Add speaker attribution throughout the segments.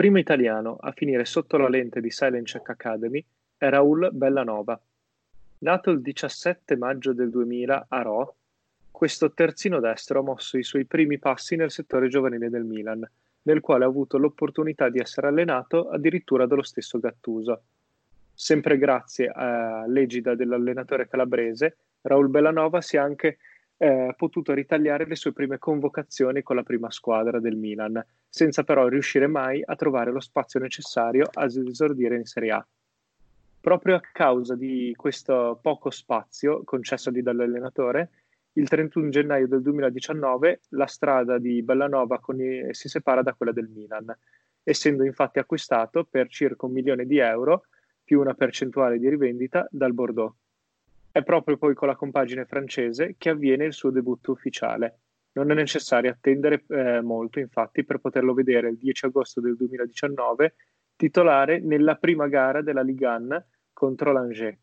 Speaker 1: Primo italiano a finire sotto la lente di Silent Check Academy è Raul Bellanova. Nato il 17 maggio del 2000 a Rho, questo terzino destro ha mosso i suoi primi passi nel settore giovanile del Milan, nel quale ha avuto l'opportunità di essere allenato addirittura dallo stesso Gattuso. Sempre grazie all'egida dell'allenatore calabrese, Raul Bellanova si è anche eh, potuto ritagliare le sue prime convocazioni con la prima squadra del Milan, senza però riuscire mai a trovare lo spazio necessario ad esordire in Serie A. Proprio a causa di questo poco spazio concessogli dall'allenatore, il 31 gennaio del 2019 la strada di Bellanova i, si separa da quella del Milan, essendo infatti acquistato per circa un milione di euro più una percentuale di rivendita dal Bordeaux. È proprio poi con la compagine francese che avviene il suo debutto ufficiale. Non è necessario attendere eh, molto, infatti, per poterlo vedere il 10 agosto del 2019 titolare nella prima gara della Ligue 1 contro l'Angers.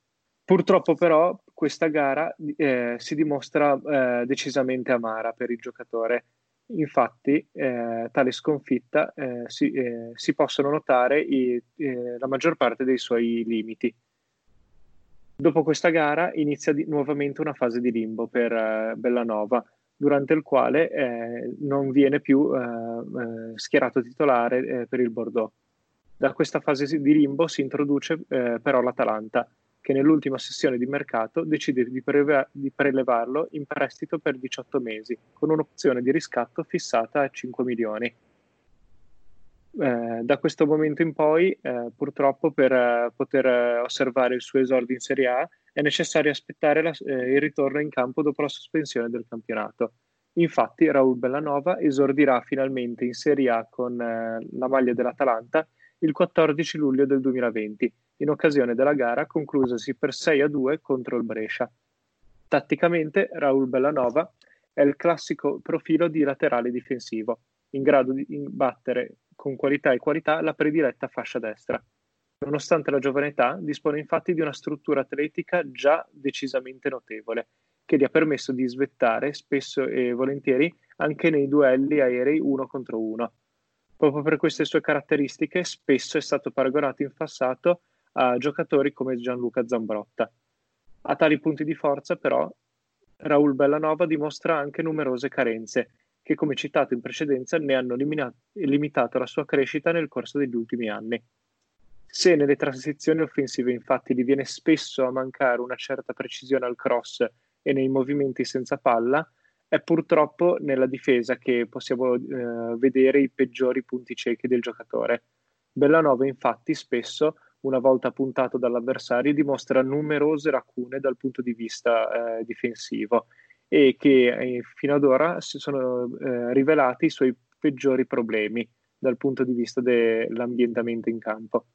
Speaker 1: Purtroppo però questa gara eh, si dimostra eh, decisamente amara per il giocatore. Infatti, eh, tale sconfitta eh, si, eh, si, possono notare i, eh, la maggior parte dei suoi limiti. Dopo questa gara inizia di, nuovamente una fase di limbo per eh, Bellanova, durante il quale eh, non viene più eh, eh schierato titolare eh, per il Bordeaux. Da questa fase di limbo si introduce eh, però l'Atalanta, che nell'ultima sessione di mercato decide di, preve- di prelevarlo in prestito per 18 mesi, con un'opzione di riscatto fissata a 5 milioni. Eh, da questo momento in poi, eh, purtroppo, per eh, poter eh, osservare il suo esordio in Serie A, è necessario aspettare la, eh, il ritorno in campo dopo la sospensione del campionato. Infatti, Raul Bellanova esordirà finalmente in Serie A con la maglia dell'Atalanta il 14 luglio del 2020, in occasione della gara conclusasi per 6 a 2 contro il Brescia. Tatticamente, Raul Bellanova è il classico profilo di laterale difensivo, in grado di battere con qualità e qualità la prediletta fascia destra. Nonostante la giovane età, dispone infatti di una struttura atletica già decisamente notevole, che gli ha permesso di svettare spesso e volentieri anche nei duelli aerei uno contro uno. Proprio per queste sue caratteristiche, spesso è stato paragonato in passato a giocatori come Gianluca Zambrotta. A tali punti di forza, però, Raul Bellanova dimostra anche numerose carenze che come citato in precedenza ne hanno limina- limitato la sua crescita nel corso degli ultimi anni. Se nelle transizioni offensive infatti gli viene spesso a mancare una certa precisione al cross e nei movimenti senza palla, è purtroppo nella difesa che possiamo eh, vedere i peggiori punti ciechi del giocatore. Bellanova infatti spesso, una volta puntato dall'avversario, dimostra numerose lacune dal punto di vista eh, difensivo e che eh, fino ad ora si sono eh, rivelati i suoi peggiori problemi dal punto di vista dell'ambientamento in campo.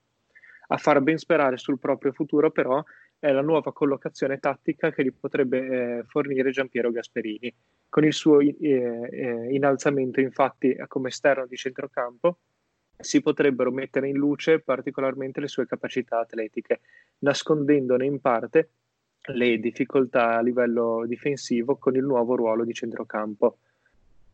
Speaker 1: A far ben sperare sul proprio futuro, però, è la nuova collocazione tattica che gli potrebbe eh, fornire Giampiero Gasperini. Con il suo eh, eh, innalzamento, infatti, come esterno di centrocampo, si potrebbero mettere in luce particolarmente le sue capacità atletiche, nascondendone in parte le difficoltà a livello difensivo con il nuovo ruolo di centrocampo.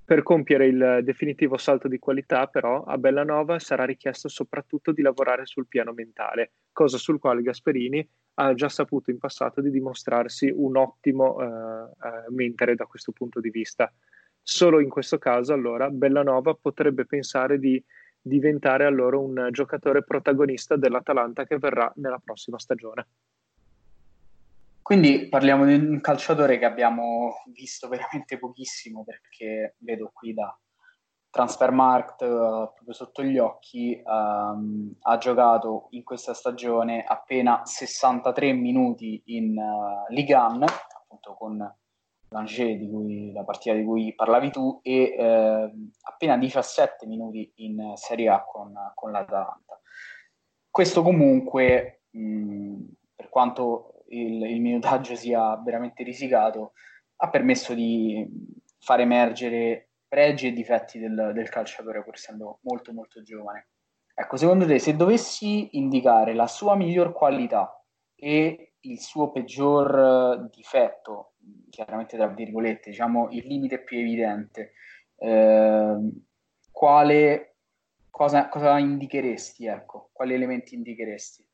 Speaker 1: Per compiere il definitivo salto di qualità, però, a Bellanova sarà richiesto soprattutto di lavorare sul piano mentale, cosa sul quale Gasperini ha già saputo in passato di dimostrarsi un ottimo eh, eh, mentere da questo punto di vista. Solo in questo caso, allora, Bellanova potrebbe pensare di diventare allora un giocatore protagonista dell'Atalanta che verrà nella prossima stagione.
Speaker 2: Quindi parliamo di un calciatore che abbiamo visto veramente pochissimo perché vedo qui da Transfermarkt uh, proprio sotto gli occhi, um, ha giocato in questa stagione appena 63 minuti in uh, Ligue 1, appunto con l'Angers, di cui, la partita di cui parlavi tu, e eh, appena 17 minuti in Serie A con, con l'Atalanta. Questo comunque, mh, per quanto il, il, minutaggio sia veramente risicato, ha permesso di far emergere pregi e difetti del, del calciatore, pur essendo molto molto giovane. Ecco, secondo te, se dovessi indicare la sua miglior qualità e il suo peggior difetto, chiaramente tra virgolette, diciamo il limite più evidente, eh, quale, cosa, cosa indicheresti, ecco, quali elementi indicheresti?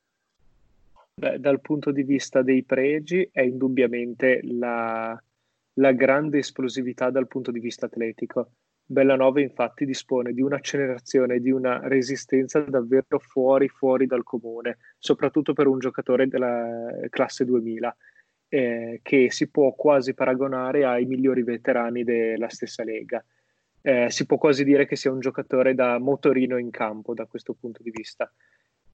Speaker 1: Beh, dal punto di vista dei pregi è indubbiamente la, la grande esplosività dal punto di vista atletico. Bellanova infatti dispone di un'accelerazione e di una resistenza davvero fuori, fuori dal comune, soprattutto per un giocatore della classe 2000 eh, che si può quasi paragonare ai migliori veterani della stessa Lega. Eh, si può quasi dire che sia un giocatore da motorino in campo da questo punto di vista.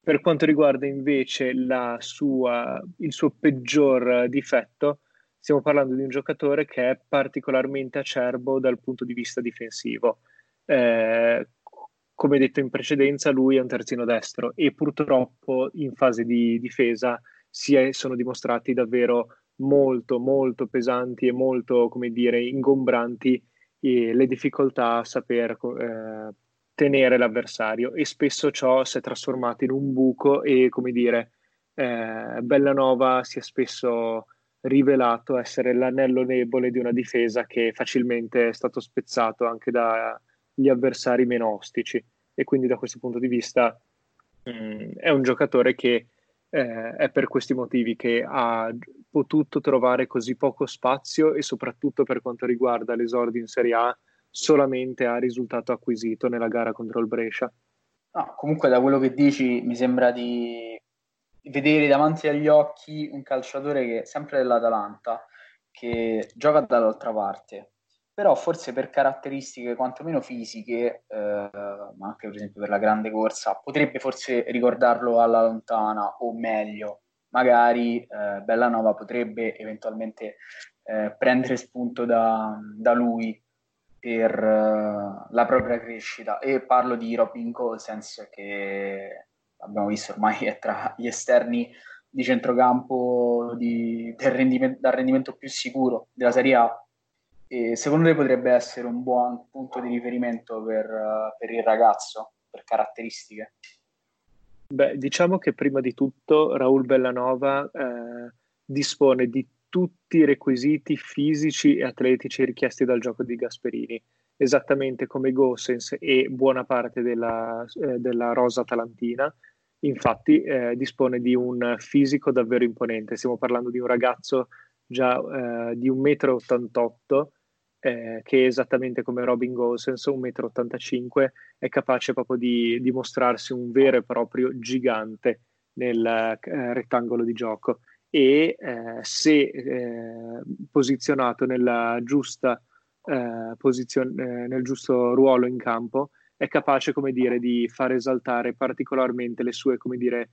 Speaker 1: Per quanto riguarda invece sua, il suo peggior difetto, stiamo parlando di un giocatore che è particolarmente acerbo dal punto di vista difensivo. Eh, come detto in precedenza, lui è un terzino destro e purtroppo in fase di difesa si è, sono dimostrati davvero molto, molto pesanti e molto, come dire, ingombranti le difficoltà a saper eh, tenere l'avversario e spesso ciò si è trasformato in un buco e, come dire, eh, Bellanova si è spesso rivelato essere l'anello debole di una difesa che facilmente è stato spezzato anche dagli avversari meno ostici. E quindi da questo punto di vista mh, mm, è un giocatore che eh, è per questi motivi che ha potuto trovare così poco spazio e soprattutto per quanto riguarda l'esordio in Serie A solamente a risultato acquisito nella gara contro il Brescia.
Speaker 2: No, comunque da quello che dici mi sembra di vedere davanti agli occhi un calciatore che sempre dell'Atalanta che gioca dall'altra parte però forse per caratteristiche quantomeno fisiche, eh, ma anche per esempio per la grande corsa, potrebbe forse ricordarlo alla lontana o meglio, magari eh, Bellanova potrebbe eventualmente eh, prendere spunto da, da lui per uh, la propria crescita e parlo di Robin Gosens che abbiamo visto ormai è tra gli esterni di centrocampo di, del rendimento, dal rendimento più sicuro della Serie A e secondo te potrebbe essere un buon punto di riferimento per, uh, per il ragazzo, per caratteristiche?
Speaker 1: Beh, diciamo che prima di tutto Raul Bellanova eh, dispone di tutti i requisiti fisici e atletici richiesti dal gioco di Gasperini, esattamente come Gossens e buona parte della, eh, della rosa talantina. Infatti eh, dispone di un fisico davvero imponente, stiamo parlando di un ragazzo già eh, di 1,88 m eh, che esattamente come Robin Gosens, 1,85 m, è capace proprio di dimostrarsi un vero e proprio gigante nel eh, rettangolo di gioco e eh, se eh, posizionato nella giusta eh, posizione, eh, nel giusto ruolo in campo, è capace, come dire, di far esaltare particolarmente le sue, come dire,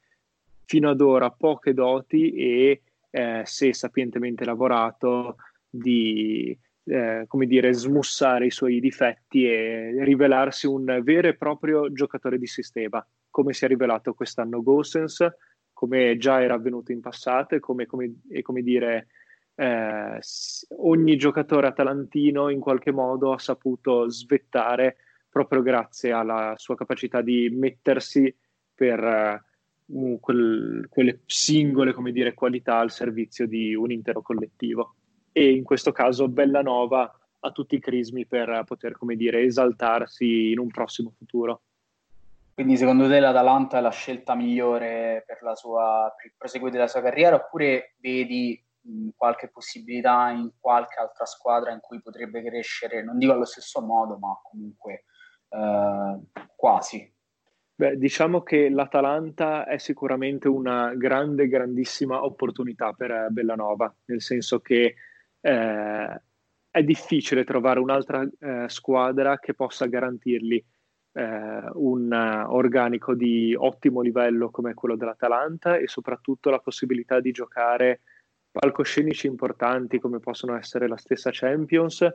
Speaker 1: fino ad ora poche doti e se sapientemente lavorato di eh, come dire, smussare i suoi difetti e rivelarsi un vero e proprio giocatore di sistema, come si è rivelato quest'anno Gosens, come già era avvenuto in passato e come, come, e come dire, eh, ogni giocatore atalantino in qualche modo ha saputo svettare proprio grazie alla sua capacità di mettersi per uh, quel, quelle singole dire, qualità al servizio di un intero collettivo e in questo caso Bellanova ha tutti i crismi per poter, dire, esaltarsi in un prossimo futuro.
Speaker 2: Quindi secondo te l'Atalanta è la scelta migliore per, la sua, per il proseguire della sua carriera oppure vedi qualche possibilità in qualche altra squadra in cui potrebbe crescere, non dico allo stesso modo, ma comunque eh, quasi?
Speaker 1: Beh, diciamo che l'Atalanta è sicuramente una grande, grandissima opportunità per Bellanova, nel senso che eh, è difficile trovare un'altra eh, squadra che possa garantirgli eh, un uh, organico di ottimo livello come quello dell'Atalanta e soprattutto la possibilità di giocare palcoscenici importanti come possono essere la stessa Champions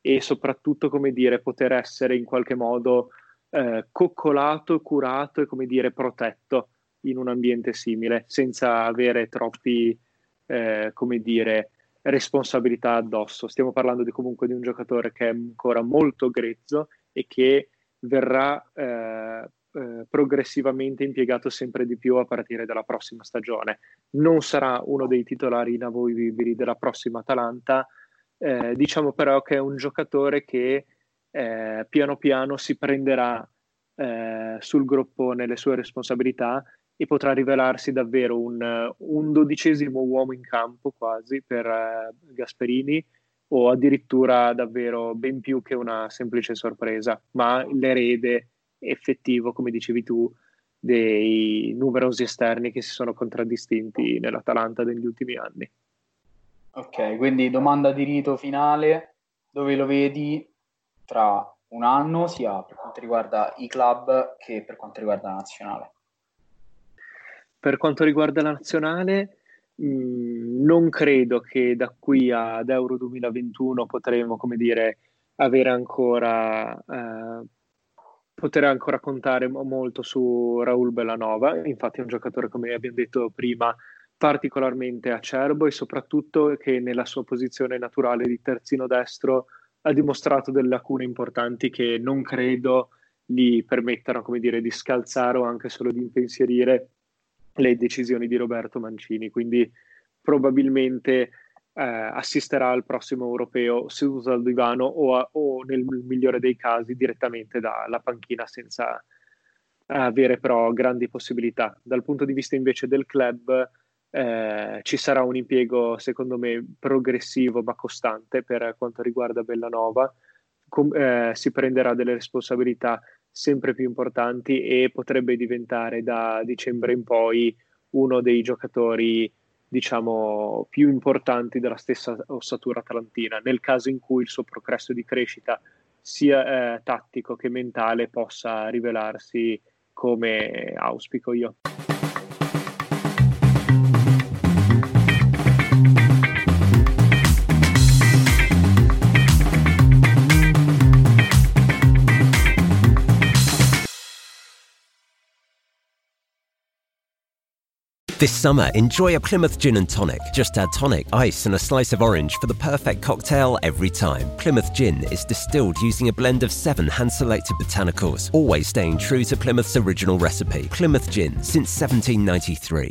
Speaker 1: e soprattutto come dire poter essere in qualche modo eh, coccolato, curato e come dire protetto in un ambiente simile senza avere troppi eh, come dire responsabilità addosso. Stiamo parlando di, comunque di un giocatore che è ancora molto grezzo e che verrà eh, eh, progressivamente impiegato sempre di più a partire dalla prossima stagione. Non sarà uno dei titolari inamovibili della prossima Atalanta, eh, diciamo però che è un giocatore che eh, piano piano si prenderà eh, sul groppone le sue responsabilità e potrà rivelarsi davvero un, un dodicesimo uomo in campo quasi per eh, Gasperini o addirittura davvero ben più che una semplice sorpresa, ma l'erede effettivo, come dicevi tu, dei numerosi esterni che si sono contraddistinti nell'Atalanta negli ultimi anni.
Speaker 2: Ok, quindi domanda di rito finale, dove lo vedi tra un anno, sia per quanto riguarda i club che per quanto riguarda la nazionale?
Speaker 1: Per quanto riguarda la nazionale, Mm, non credo che da qui ad Euro 2021 potremo, come dire, avere ancora, eh, poter ancora contare molto su Raul Bellanova. Infatti è un giocatore, come abbiamo detto prima, particolarmente acerbo e soprattutto che nella sua posizione naturale di terzino destro ha dimostrato delle lacune importanti che non credo gli permettano, come dire, di scalzare o anche solo di impensierire le decisioni di Roberto Mancini, quindi probabilmente eh, assisterà al prossimo europeo seduto al divano o, a, o, nel migliore dei casi direttamente dalla panchina senza avere però grandi possibilità. Dal punto di vista invece del club eh, ci sarà un impiego secondo me progressivo ma costante per quanto riguarda Bellanova, Com- eh, si prenderà delle responsabilità sempre più importanti e potrebbe diventare da dicembre in poi uno dei giocatori diciamo più importanti della stessa ossatura atlantina nel caso in cui il suo progresso di crescita sia eh, tattico che mentale possa rivelarsi come auspico io.
Speaker 3: This summer, enjoy a Plymouth Gin and Tonic. Just add tonic, ice, and a slice of orange for the perfect cocktail every time. Plymouth Gin is distilled using a blend of seven hand selected botanicals, always staying true to Plymouth's original recipe. Plymouth Gin since 1793.